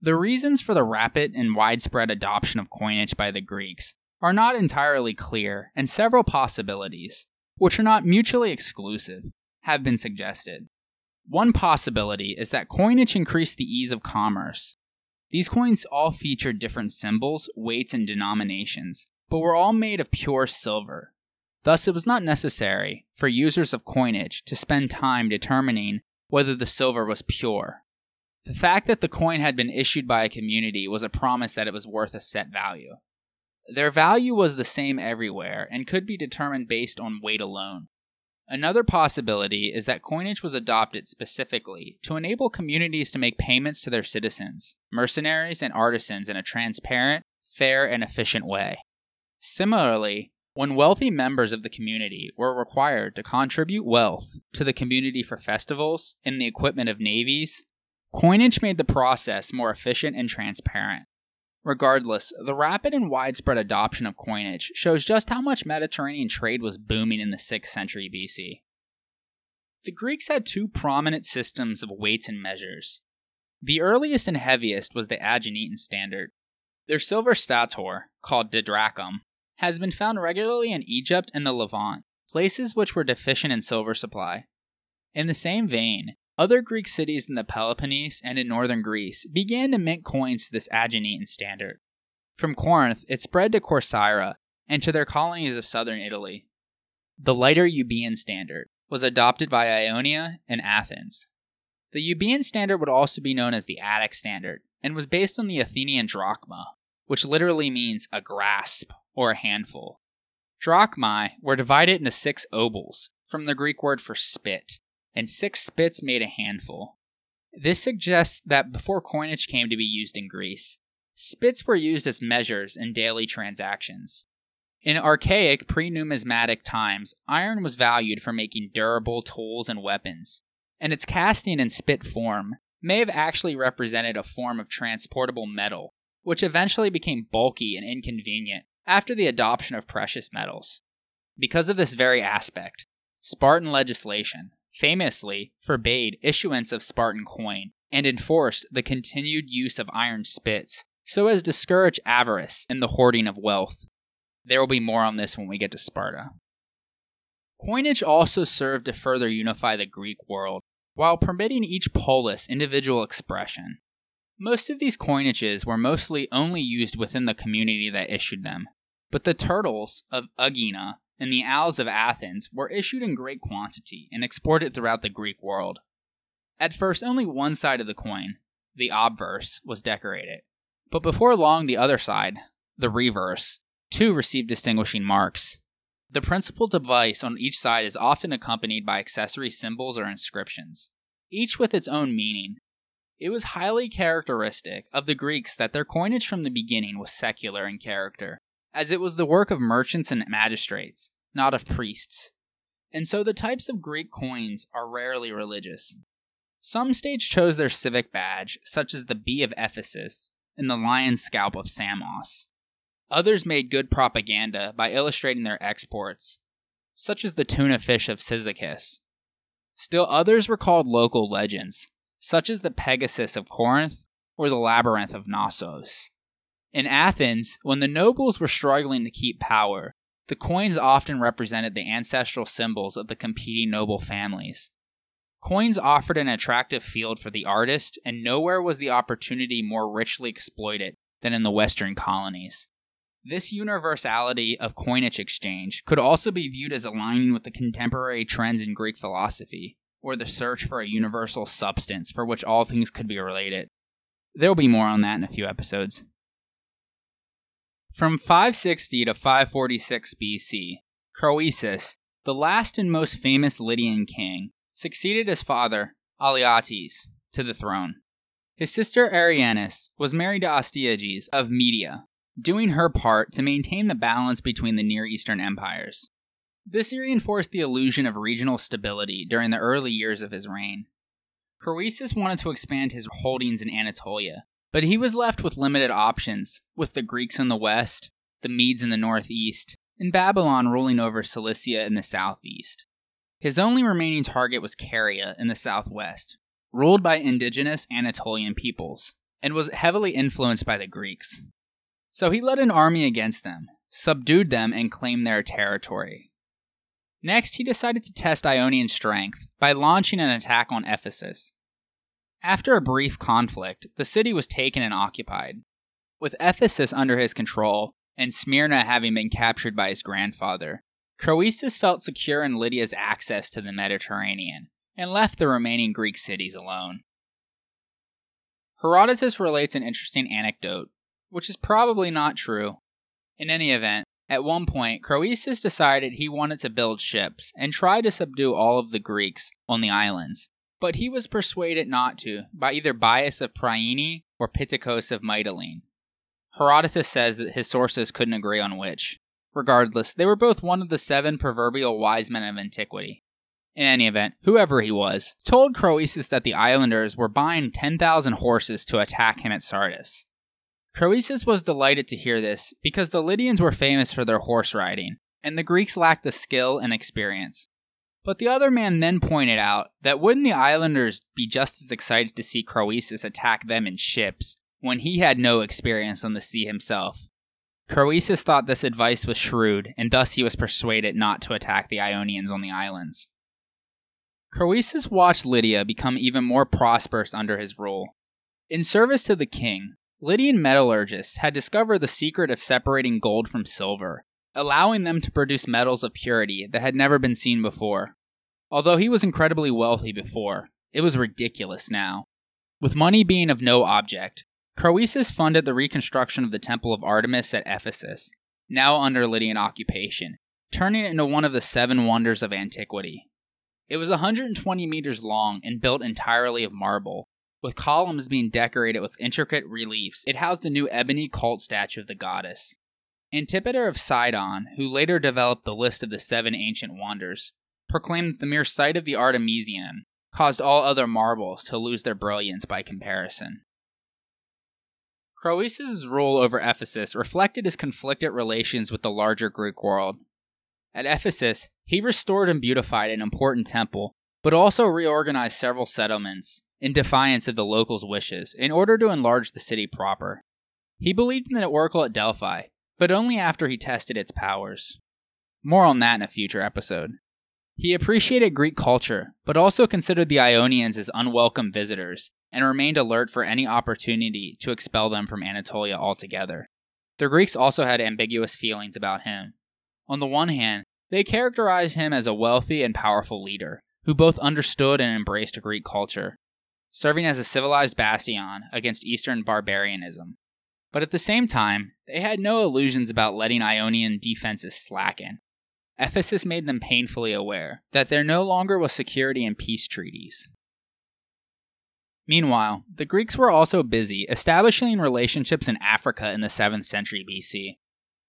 [SPEAKER 2] The reasons for the rapid and widespread adoption of coinage by the Greeks are not entirely clear, and several possibilities, which are not mutually exclusive, have been suggested. One possibility is that coinage increased the ease of commerce. These coins all featured different symbols, weights, and denominations, but were all made of pure silver. Thus, it was not necessary for users of coinage to spend time determining whether the silver was pure. The fact that the coin had been issued by a community was a promise that it was worth a set value. Their value was the same everywhere and could be determined based on weight alone. Another possibility is that coinage was adopted specifically to enable communities to make payments to their citizens, mercenaries, and artisans in a transparent, fair, and efficient way. Similarly, when wealthy members of the community were required to contribute wealth to the community for festivals and the equipment of navies, coinage made the process more efficient and transparent. Regardless, the rapid and widespread adoption of coinage shows just how much Mediterranean trade was booming in the 6th century BC. The Greeks had two prominent systems of weights and measures. The earliest and heaviest was the Aeginetan standard. Their silver stater, called didrachm, has been found regularly in Egypt and the Levant, places which were deficient in silver supply. In the same vein, other Greek cities in the Peloponnese and in northern Greece began to mint coins to this Aeginetan standard. From Corinth, it spread to Corcyra and to their colonies of southern Italy. The lighter Euboean standard was adopted by Ionia and Athens. The Euboean standard would also be known as the Attic standard and was based on the Athenian drachma, which literally means a grasp or a handful. Drachmae were divided into six obols, from the Greek word for spit, and six spits made a handful. This suggests that before coinage came to be used in Greece, spits were used as measures in daily transactions. In archaic pre numismatic times, iron was valued for making durable tools and weapons, and its casting in spit form may have actually represented a form of transportable metal, which eventually became bulky and inconvenient after the adoption of precious metals. Because of this very aspect, Spartan legislation, famously forbade issuance of Spartan coin and enforced the continued use of iron spits so as to discourage avarice and the hoarding of wealth. There will be more on this when we get to Sparta. Coinage also served to further unify the Greek world while permitting each polis individual expression. Most of these coinages were mostly only used within the community that issued them, but the turtles of Aegina and the owls of Athens were issued in great quantity and exported throughout the Greek world. At first, only one side of the coin, the obverse, was decorated, but before long, the other side, the reverse, too received distinguishing marks. The principal device on each side is often accompanied by accessory symbols or inscriptions, each with its own meaning. It was highly characteristic of the Greeks that their coinage from the beginning was secular in character, as it was the work of merchants and magistrates, not of priests. And so the types of Greek coins are rarely religious. Some states chose their civic badge, such as the bee of Ephesus and the lion's scalp of Samos. Others made good propaganda by illustrating their exports, such as the tuna fish of Cyzicus. Still others were called local legends, such as the Pegasus of Corinth or the Labyrinth of Knossos. In Athens, when the nobles were struggling to keep power, the coins often represented the ancestral symbols of the competing noble families. Coins offered an attractive field for the artist, and nowhere was the opportunity more richly exploited than in the Western colonies. This universality of coinage exchange could also be viewed as aligning with the contemporary trends in Greek philosophy, or the search for a universal substance for which all things could be related. There will be more on that in a few episodes. From 560 to 546 BC, Croesus, the last and most famous Lydian king, succeeded his father, Alyattes, to the throne. His sister Aryenis was married to Astyages of Media, doing her part to maintain the balance between the Near Eastern empires. This reinforced the illusion of regional stability during the early years of his reign. Croesus wanted to expand his holdings in Anatolia, but he was left with limited options, with the Greeks in the west, the Medes in the northeast, and Babylon ruling over Cilicia in the southeast. His only remaining target was Caria in the southwest, ruled by indigenous Anatolian peoples, and was heavily influenced by the Greeks. So he led an army against them, subdued them, and claimed their territory. Next, he decided to test Ionian strength by launching an attack on Ephesus. After a brief conflict, the city was taken and occupied. With Ephesus under his control, and Smyrna having been captured by his grandfather, Croesus felt secure in Lydia's access to the Mediterranean, and left the remaining Greek cities alone. Herodotus relates an interesting anecdote, which is probably not true. In any event, at one point, Croesus decided he wanted to build ships and try to subdue all of the Greeks on the islands, but he was persuaded not to by either Bias of Priene or Pittacus of Mytilene. Herodotus says that his sources couldn't agree on which. Regardless, they were both one of the seven proverbial wise men of antiquity. In any event, whoever he was, told Croesus that the islanders were buying 10,000 horses to attack him at Sardis. Croesus was delighted to hear this because the Lydians were famous for their horse riding, and the Greeks lacked the skill and experience. But the other man then pointed out that wouldn't the islanders be just as excited to see Croesus attack them in ships when he had no experience on the sea himself? Croesus thought this advice was shrewd, and thus he was persuaded not to attack the Ionians on the islands. Croesus watched Lydia become even more prosperous under his rule. In service to the king, Lydian metallurgists had discovered the secret of separating gold from silver allowing them to produce metals of purity that had never been seen before. Although he was incredibly wealthy before, it was ridiculous now. With money being of no object, Croesus funded the reconstruction of the Temple of Artemis at Ephesus, now under Lydian occupation, turning it into one of the seven wonders of antiquity. It was 120 meters long and built entirely of marble, with columns being decorated with intricate reliefs. It housed a new ebony cult statue of the goddess. Antipater of Sidon, who later developed the list of the seven ancient wonders, proclaimed that the mere sight of the Artemision caused all other marbles to lose their brilliance by comparison. Croesus' rule over Ephesus reflected his conflicted relations with the larger Greek world. At Ephesus, he restored and beautified an important temple, but also reorganized several settlements in defiance of the locals' wishes in order to enlarge the city proper. He believed in the oracle at Delphi, but only after he tested its powers. More on that in a future episode. He appreciated Greek culture, but also considered the Ionians as unwelcome visitors and remained alert for any opportunity to expel them from Anatolia altogether. The Greeks also had ambiguous feelings about him. On the one hand, they characterized him as a wealthy and powerful leader who both understood and embraced Greek culture, serving as a civilized bastion against Eastern barbarianism. But at the same time, they had no illusions about letting Ionian defenses slacken. Ephesus made them painfully aware that there no longer was security in peace treaties. Meanwhile, the Greeks were also busy establishing relationships in Africa in the 7th century BC.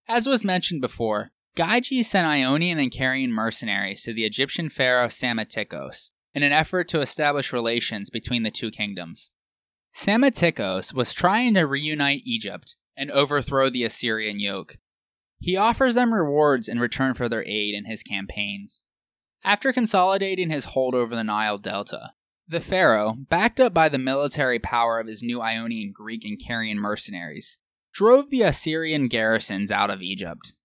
[SPEAKER 2] As was mentioned before, Gyges sent Ionian and Carian mercenaries to the Egyptian pharaoh Psammetichos in an effort to establish relations between the two kingdoms. Psammetichos was trying to reunite Egypt and overthrow the Assyrian yoke. He offers them rewards in return for their aid in his campaigns. After consolidating his hold over the Nile Delta, the pharaoh, backed up by the military power of his new Ionian Greek and Carian mercenaries, drove the Assyrian garrisons out of Egypt.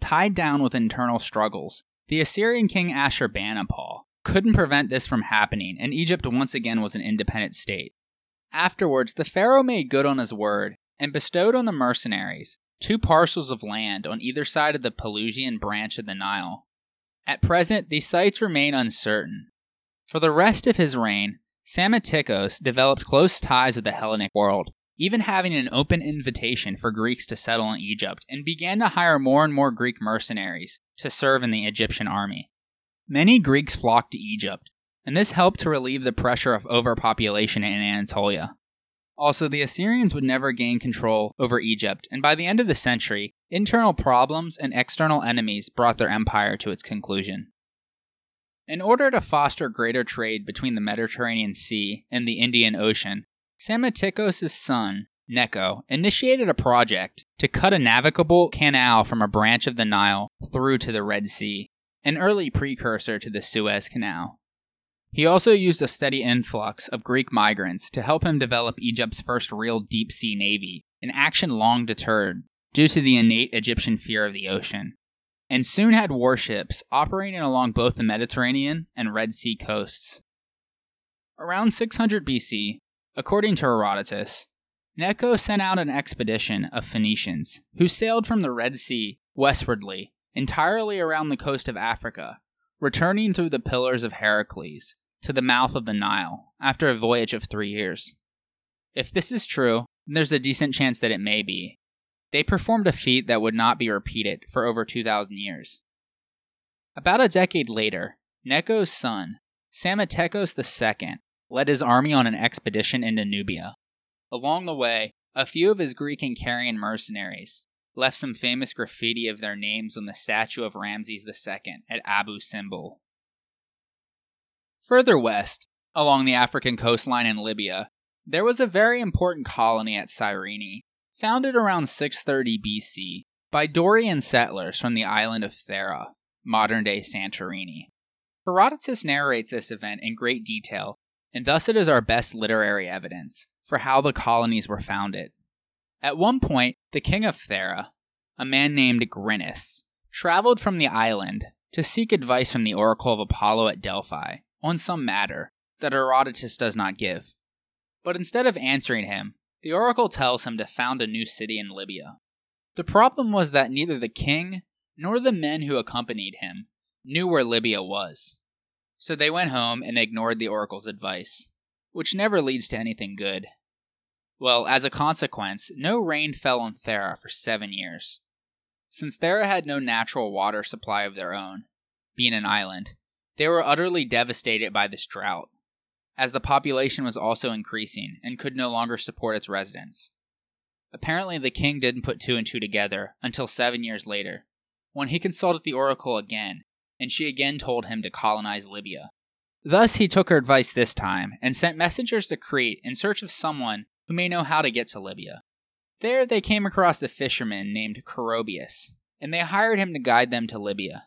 [SPEAKER 2] Tied down with internal struggles, the Assyrian king Ashurbanipal couldn't prevent this from happening, and Egypt once again was an independent state. Afterwards, the pharaoh made good on his word and bestowed on the mercenaries two parcels of land on either side of the Pelusian branch of the Nile. At present, these sites remain uncertain. For the rest of his reign, Psammeticos developed close ties with the Hellenic world, even having an open invitation for Greeks to settle in Egypt, and began to hire more and more Greek mercenaries to serve in the Egyptian army. Many Greeks flocked to Egypt, and this helped to relieve the pressure of overpopulation in Anatolia. Also, the Assyrians would never gain control over Egypt, and by the end of the century, internal problems and external enemies brought their empire to its conclusion. In order to foster greater trade between the Mediterranean Sea and the Indian Ocean, Psammeticos' son, Necho, initiated a project to cut a navigable canal from a branch of the Nile through to the Red Sea, an early precursor to the Suez Canal. He also used a steady influx of Greek migrants to help him develop Egypt's first real deep sea navy, an action long deterred due to the innate Egyptian fear of the ocean, and soon had warships operating along both the Mediterranean and Red Sea coasts. Around 600 BC, according to Herodotus, Necho sent out an expedition of Phoenicians who sailed from the Red Sea westwardly entirely around the coast of Africa returning through the Pillars of Heracles to the mouth of the Nile after a voyage of three years. If this is true, there's a decent chance that it may be. They performed a feat that would not be repeated for over 2,000 years. About a decade later, Necho's son, Psammeticos II, led his army on an expedition into Nubia. Along the way, a few of his Greek and Carian mercenaries, left some famous graffiti of their names on the statue of Ramses II at Abu Simbel. Further west, along the African coastline in Libya, there was a very important colony at Cyrene, founded around 630 BC by Dorian settlers from the island of Thera, modern day Santorini. Herodotus narrates this event in great detail, and thus it is our best literary evidence for how the colonies were founded. At one point, the king of Thera, a man named Grinnus, traveled from the island to seek advice from the oracle of Apollo at Delphi on some matter that Herodotus does not give. But instead of answering him, the oracle tells him to found a new city in Libya. The problem was that neither the king nor the men who accompanied him knew where Libya was. So they went home and ignored the oracle's advice, which never leads to anything good. Well, as a consequence, no rain fell on Thera for seven years. Since Thera had no natural water supply of their own, being an island, they were utterly devastated by this drought, as the population was also increasing and could no longer support its residents. Apparently, the king didn't put two and two together until seven years later, when he consulted the oracle again, and she again told him to colonize Libya. Thus, he took her advice this time and sent messengers to Crete in search of someone who may know how to get to Libya. There they came across a fisherman named Charobius, and they hired him to guide them to Libya.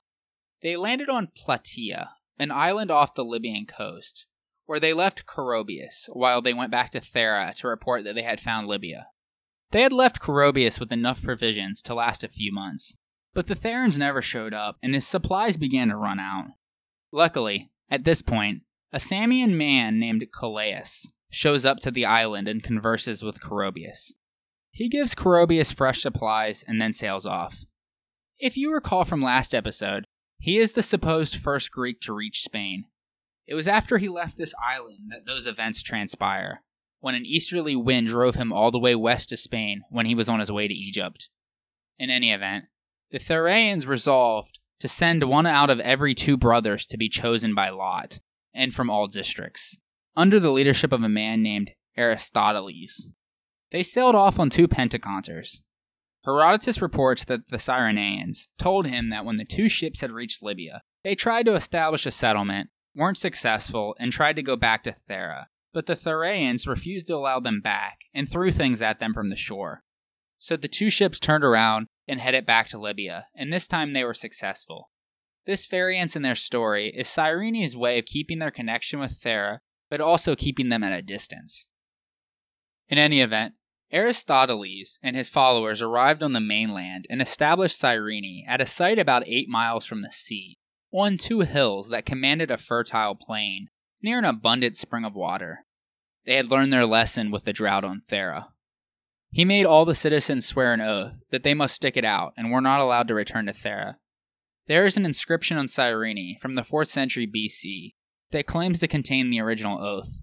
[SPEAKER 2] They landed on Plataea, an island off the Libyan coast, where they left Charobius while they went back to Thera to report that they had found Libya. They had left Charobius with enough provisions to last a few months, but the Therans never showed up and his supplies began to run out. Luckily, at this point, a Samian man named Calais shows up to the island and converses with Charobius. He gives Charobius fresh supplies and then sails off. If you recall from last episode, he is the supposed first Greek to reach Spain. It was after he left this island that those events transpire, when an easterly wind drove him all the way west to Spain when he was on his way to Egypt. In any event, the Theraeans resolved to send one out of every two brothers to be chosen by lot, and from all districts under the leadership of a man named Aristoteles. They sailed off on two pentaconters. Herodotus reports that the Cyrenaeans told him that when the two ships had reached Libya, they tried to establish a settlement, weren't successful, and tried to go back to Thera, but the Theraeans refused to allow them back and threw things at them from the shore. So the two ships turned around and headed back to Libya, and this time they were successful. This variance in their story is Cyrene's way of keeping their connection with Thera but also keeping them at a distance. In any event, Aristoteles and his followers arrived on the mainland and established Cyrene at a site about eight miles from the sea, on two hills that commanded a fertile plain near an abundant spring of water. They had learned their lesson with the drought on Thera. He made all the citizens swear an oath that they must stick it out and were not allowed to return to Thera. There is an inscription on Cyrene from the 4th century BC that claims to contain the original oath.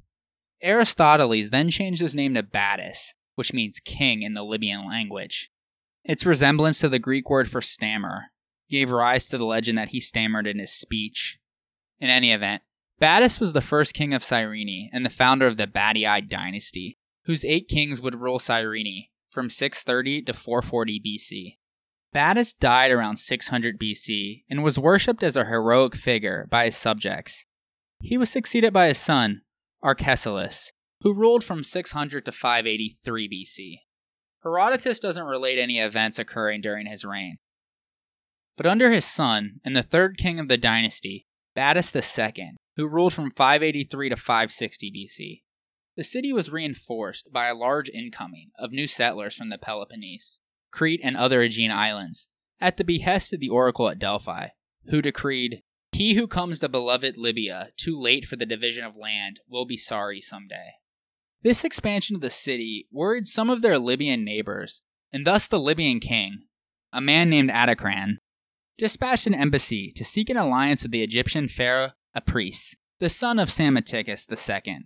[SPEAKER 2] Aristoteles then changed his name to Battus, which means king in the Libyan language. Its resemblance to the Greek word for stammer gave rise to the legend that he stammered in his speech. In any event, Battus was the first king of Cyrene and the founder of the Battiad dynasty, whose eight kings would rule Cyrene from 630 to 440 BC. Battus died around 600 BC and was worshipped as a heroic figure by his subjects. He was succeeded by his son, Arcesilaus, who ruled from 600 to 583 BC. Herodotus doesn't relate any events occurring during his reign. But under his son, and the third king of the dynasty, Battus II, who ruled from 583 to 560 BC, the city was reinforced by a large incoming of new settlers from the Peloponnese, Crete, and other Aegean islands, at the behest of the oracle at Delphi, who decreed, He who comes to beloved Libya too late for the division of land will be sorry someday. This expansion of the city worried some of their Libyan neighbors, and thus the Libyan king, a man named Adicran, dispatched an embassy to seek an alliance with the Egyptian pharaoh Apries, the son of Psammetichus II.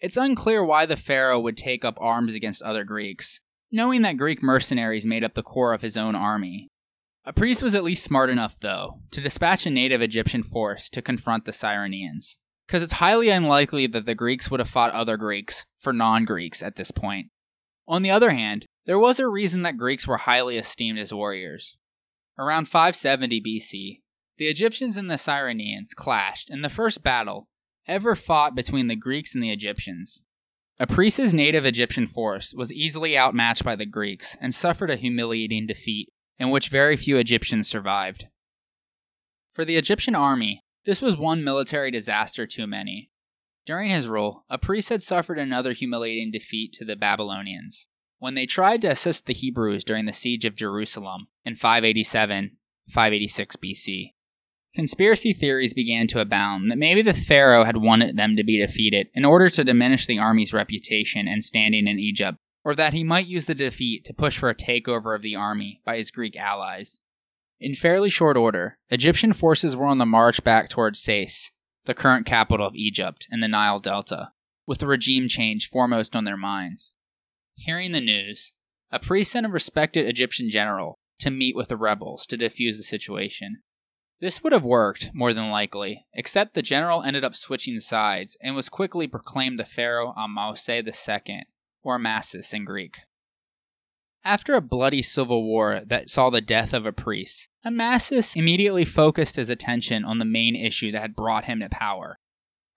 [SPEAKER 2] It's unclear why the pharaoh would take up arms against other Greeks, knowing that Greek mercenaries made up the core of his own army. Apries was at least smart enough, though, to dispatch a native Egyptian force to confront the Cyreneans, because it's highly unlikely that the Greeks would have fought other Greeks for non Greeks at this point. On the other hand, there was a reason that Greeks were highly esteemed as warriors. Around 570 BC, the Egyptians and the Cyreneans clashed in the first battle ever fought between the Greeks and the Egyptians. Apries' native Egyptian force was easily outmatched by the Greeks and suffered a humiliating defeat in which very few Egyptians survived. For the Egyptian army, this was one military disaster too many. During his rule, Apries had suffered another humiliating defeat to the Babylonians when they tried to assist the Hebrews during the siege of Jerusalem in 587 586 BC. Conspiracy theories began to abound that maybe the Pharaoh had wanted them to be defeated in order to diminish the army's reputation and standing in Egypt, or that he might use the defeat to push for a takeover of the army by his Greek allies. In fairly short order, Egyptian forces were on the march back towards Sais, the current capital of Egypt in the Nile Delta, with the regime change foremost on their minds. Hearing the news, a priest sent a respected Egyptian general to meet with the rebels to defuse the situation. This would have worked, more than likely, except the general ended up switching sides and was quickly proclaimed the pharaoh Ahmose II, or Amasis in Greek. After a bloody civil war that saw the death of a priest, Amasis immediately focused his attention on the main issue that had brought him to power.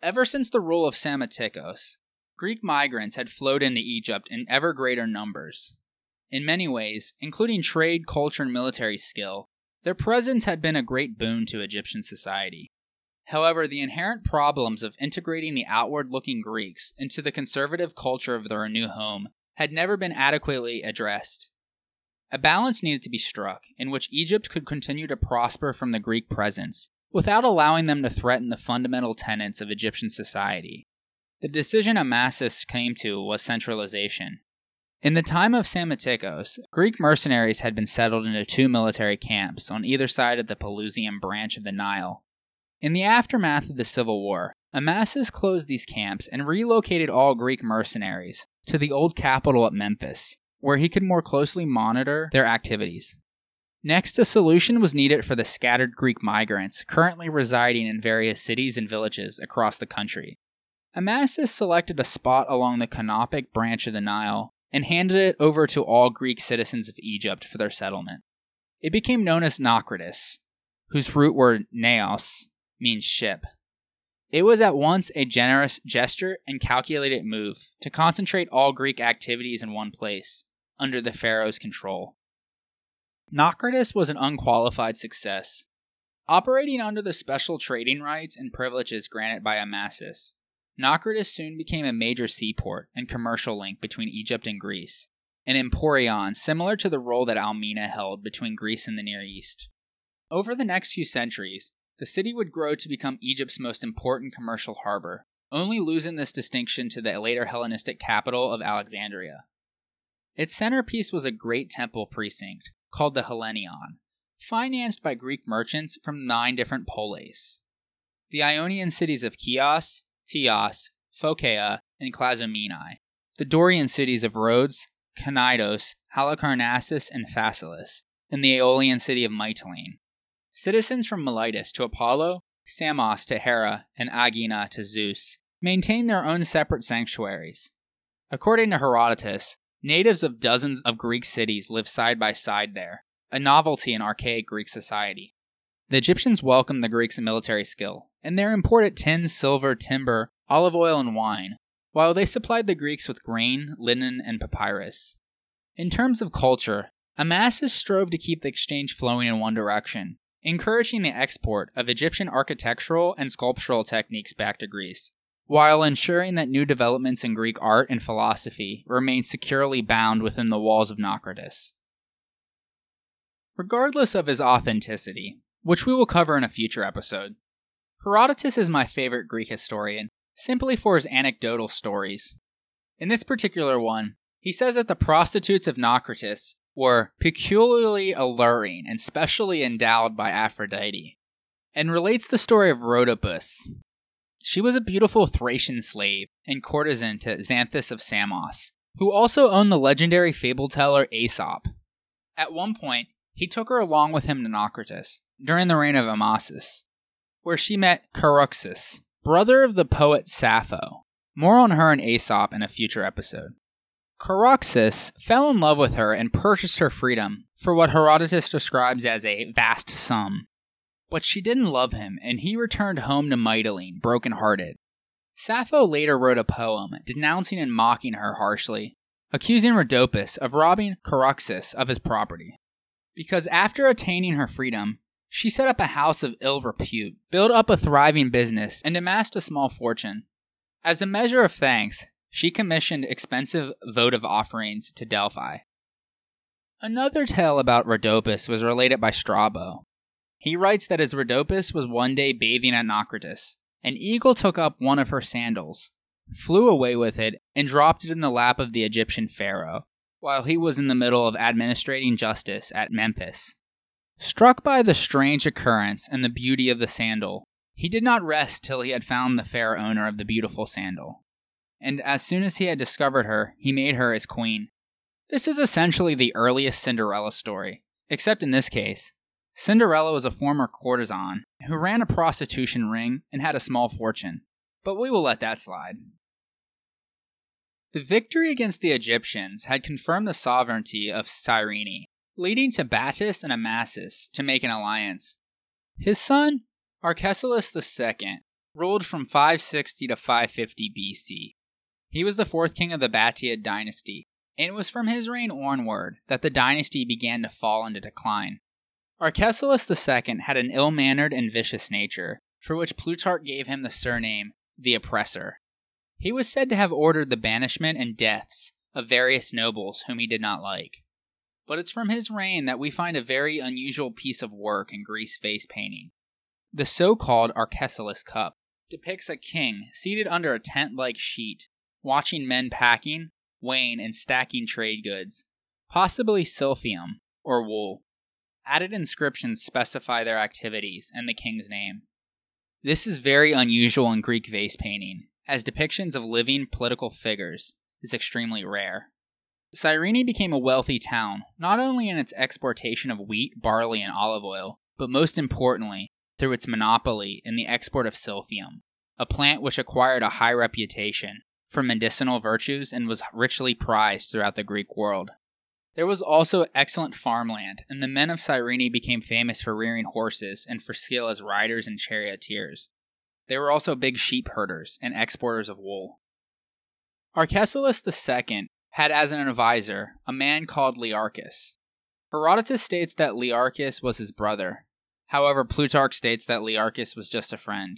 [SPEAKER 2] Ever since the rule of Psammetichos, Greek migrants had flowed into Egypt in ever greater numbers. In many ways, including trade, culture, and military skill, their presence had been a great boon to Egyptian society. However, the inherent problems of integrating the outward looking Greeks into the conservative culture of their new home had never been adequately addressed. A balance needed to be struck in which Egypt could continue to prosper from the Greek presence without allowing them to threaten the fundamental tenets of Egyptian society. The decision Amasis came to was centralization. In the time of Psammetichos, Greek mercenaries had been settled into two military camps on either side of the Pelusium branch of the Nile. In the aftermath of the Civil War, Amasis closed these camps and relocated all Greek mercenaries to the old capital at Memphis, where he could more closely monitor their activities. Next, a solution was needed for the scattered Greek migrants currently residing in various cities and villages across the country. Amasis selected a spot along the Canopic branch of the Nile and handed it over to all Greek citizens of Egypt for their settlement. It became known as Naucratis, whose root word naos means ship. It was at once a generous gesture and calculated move to concentrate all Greek activities in one place, under the pharaoh's control. Naucratis was an unqualified success. Operating under the special trading rights and privileges granted by Amasis, Naucratis soon became a major seaport and commercial link between Egypt and Greece. an emporion similar to the role that Al Mina held between Greece and the Near East. Over the next few centuries, the city would grow to become Egypt's most important commercial harbor, only losing this distinction to the later Hellenistic capital of Alexandria. Its centerpiece was a great temple precinct called the Hellenion, financed by Greek merchants from nine different polis. The Ionian cities of Chios, Teos, Phocaea, and Clazomenae, the Dorian cities of Rhodes, Cnidus, Halicarnassus, and Phaselis, and the Aeolian city of Mytilene. Citizens from Miletus to Apollo, Samos to Hera, and Aegina to Zeus maintained their own separate sanctuaries. According to Herodotus, natives of dozens of Greek cities lived side by side there, a novelty in archaic Greek society. The Egyptians welcomed the Greeks' in military skill, and they imported tin, silver, timber, olive oil, and wine, while they supplied the Greeks with grain, linen, and papyrus. In terms of culture, Amasis strove to keep the exchange flowing in one direction, encouraging the export of Egyptian architectural and sculptural techniques back to Greece, while ensuring that new developments in Greek art and philosophy remained securely bound within the walls of Naucratis. Regardless of his authenticity, which we will cover in a future episode, Herodotus is my favorite Greek historian simply for his anecdotal stories. In this particular one, he says that the prostitutes of Naucratis were peculiarly alluring and specially endowed by Aphrodite, and relates the story of Rhodopis. She was a beautiful Thracian slave and courtesan to Xanthus of Samos, who also owned the legendary fable teller Aesop. At one point, he took her along with him to Naucratis during the reign of Amasis, where she met Charaxus, brother of the poet Sappho. More on her and Aesop in a future episode. Charaxus fell in love with her and purchased her freedom for what Herodotus describes as a vast sum. But she didn't love him, and he returned home to Mytilene, broken-hearted. Sappho later wrote a poem denouncing and mocking her harshly, accusing Rhodopis of robbing Charaxus of his property. Because after attaining her freedom, she set up a house of ill repute, built up a thriving business, and amassed a small fortune. As a measure of thanks, she commissioned expensive votive offerings to Delphi. Another tale about Rhodopis was related by Strabo. He writes that as Rhodopis was one day bathing at Naucratis, an eagle took up one of her sandals, flew away with it, and dropped it in the lap of the Egyptian pharaoh, while he was in the middle of administrating justice at Memphis. Struck by the strange occurrence and the beauty of the sandal, he did not rest till he had found the fair owner of the beautiful sandal and as soon as he had discovered her, he made her his queen. This is essentially the earliest Cinderella story, except in this case, Cinderella was a former courtesan who ran a prostitution ring and had a small fortune, but we will let that slide. The victory against the Egyptians had confirmed the sovereignty of Cyrene, leading to Battus and Amasis to make an alliance. His son, Arcesilaus II, ruled from 560 to 550 BC, he was the fourth king of the Battiad dynasty, and it was from his reign onward that the dynasty began to fall into decline. Arcesilaus II had an ill mannered and vicious nature, for which Plutarch gave him the surname the Oppressor. He was said to have ordered the banishment and deaths of various nobles whom he did not like. But it's from his reign that we find a very unusual piece of work in Greece vase painting. The so called Arcesilaus cup depicts a king seated under a tent like sheet watching men packing, weighing, and stacking trade goods, possibly silphium or wool. Added inscriptions specify their activities and the king's name. This is very unusual in Greek vase painting, as depictions of living political figures is extremely rare. Cyrene became a wealthy town, not only in its exportation of wheat, barley, and olive oil, but most importantly, through its monopoly in the export of silphium, a plant which acquired a high reputation for medicinal virtues and was richly prized throughout the Greek world. There was also excellent farmland, and the men of Cyrene became famous for rearing horses and for skill as riders and charioteers. They were also big sheep herders and exporters of wool. Arcesilaus II had as an advisor a man called Learchus. Herodotus states that Learchus was his brother. However, Plutarch states that Learchus was just a friend.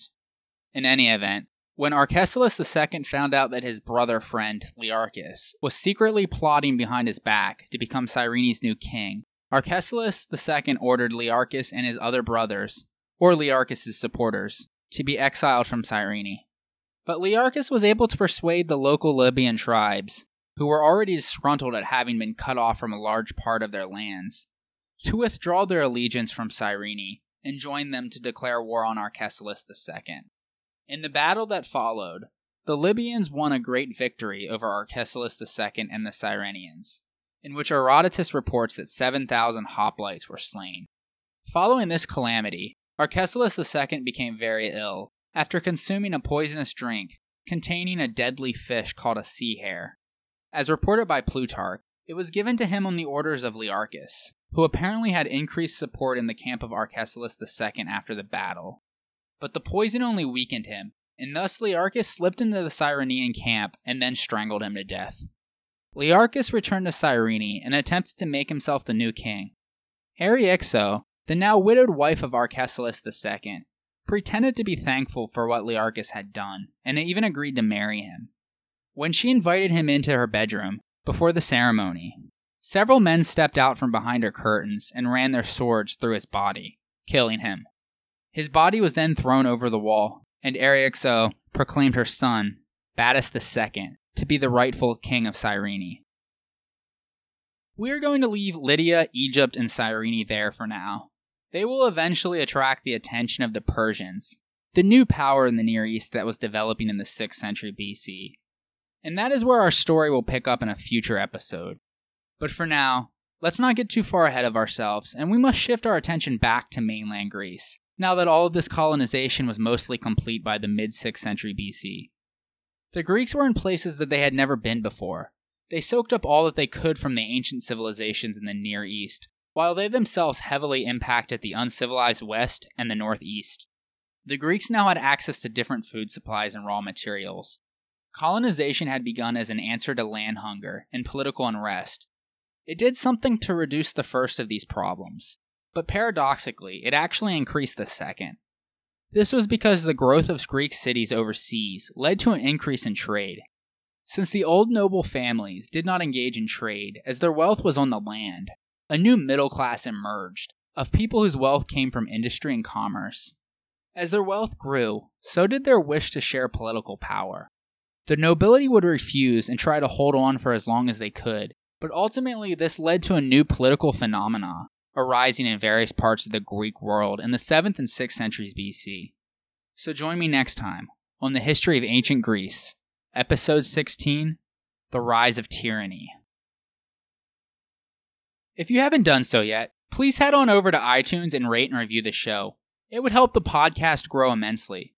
[SPEAKER 2] In any event, When Arcesilaus II found out that his brother friend, Learchus, was secretly plotting behind his back to become Cyrene's new king, Arcesilaus II ordered Learchus and his other brothers, or Learchus's supporters, to be exiled from Cyrene. But Learchus was able to persuade the local Libyan tribes, who were already disgruntled at having been cut off from a large part of their lands, to withdraw their allegiance from Cyrene and join them to declare war on Arcesilaus II. In the battle that followed, the Libyans won a great victory over Arcesilaus II and the Cyrenians, in which Herodotus reports that 7,000 hoplites were slain. Following this calamity, Arcesilaus II became very ill after consuming a poisonous drink containing a deadly fish called a sea hare. As reported by Plutarch, it was given to him on the orders of Learchus, who apparently had increased support in the camp of Arcesilaus II after the battle. But the poison only weakened him, and thus Learchus slipped into the Cyrenean camp and then strangled him to death. Learchus returned to Cyrene and attempted to make himself the new king. Eryxo, the now widowed wife of Arcesilaus II, pretended to be thankful for what Learchus had done, and even agreed to marry him. When she invited him into her bedroom, before the ceremony, several men stepped out from behind her curtains and ran their swords through his body, killing him. His body was then thrown over the wall, and Eryxo proclaimed her son, Battus II, to be the rightful king of Cyrene. We are going to leave Lydia, Egypt, and Cyrene there for now. They will eventually attract the attention of the Persians, the new power in the Near East that was developing in the 6th century BC. And that is where our story will pick up in a future episode. But for now, let's not get too far ahead of ourselves, and we must shift our attention back to mainland Greece now that all of this colonization was mostly complete by the mid 6th century BC. The Greeks were in places that they had never been before. They soaked up all that they could from the ancient civilizations in the Near East, while they themselves heavily impacted the uncivilized West and the Northeast. The Greeks now had access to different food supplies and raw materials. Colonization had begun as an answer to land hunger and political unrest. It did something to reduce the first of these problems, but paradoxically, it actually increased the second. This was because the growth of Greek cities overseas led to an increase in trade. Since the old noble families did not engage in trade as their wealth was on the land, a new middle class emerged of people whose wealth came from industry and commerce. As their wealth grew, so did their wish to share political power. The nobility would refuse and try to hold on for as long as they could, but ultimately this led to a new political phenomena arising in various parts of the Greek world in the 7th and 6th centuries BC. So join me next time on the history of ancient Greece, episode 16 The Rise of Tyranny. If you haven't done so yet, please head on over to iTunes and rate and review the show. It would help the podcast grow immensely.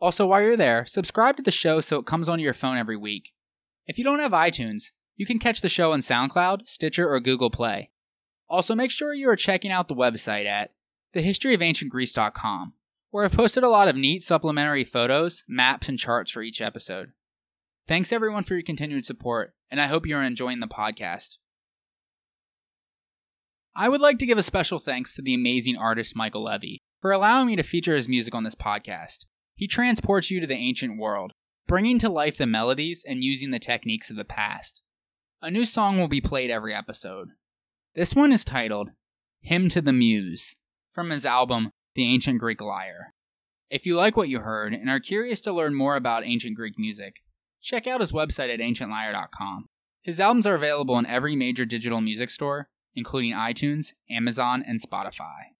[SPEAKER 2] Also, while you're there, subscribe to the show so it comes onto your phone every week. If you don't have iTunes, you can catch the show on SoundCloud, Stitcher, or Google Play. Also, make sure you are checking out the website at thehistoryofancientgreece.com, where I've posted a lot of neat supplementary photos, maps, and charts for each episode. Thanks everyone for your continued support, and I hope you're enjoying the podcast. I would like to give a special thanks to the amazing artist Michael Levy for allowing me to feature his music on this podcast. He transports you to the ancient world, bringing to life the melodies and using the techniques of the past. A new song will be played every episode, this one is titled Hymn to the Muse from his album The Ancient Greek Lyre. If you like what you heard and are curious to learn more about ancient Greek music, check out his website at ancientlyre.com. His albums are available in every major digital music store, including iTunes, Amazon, and Spotify.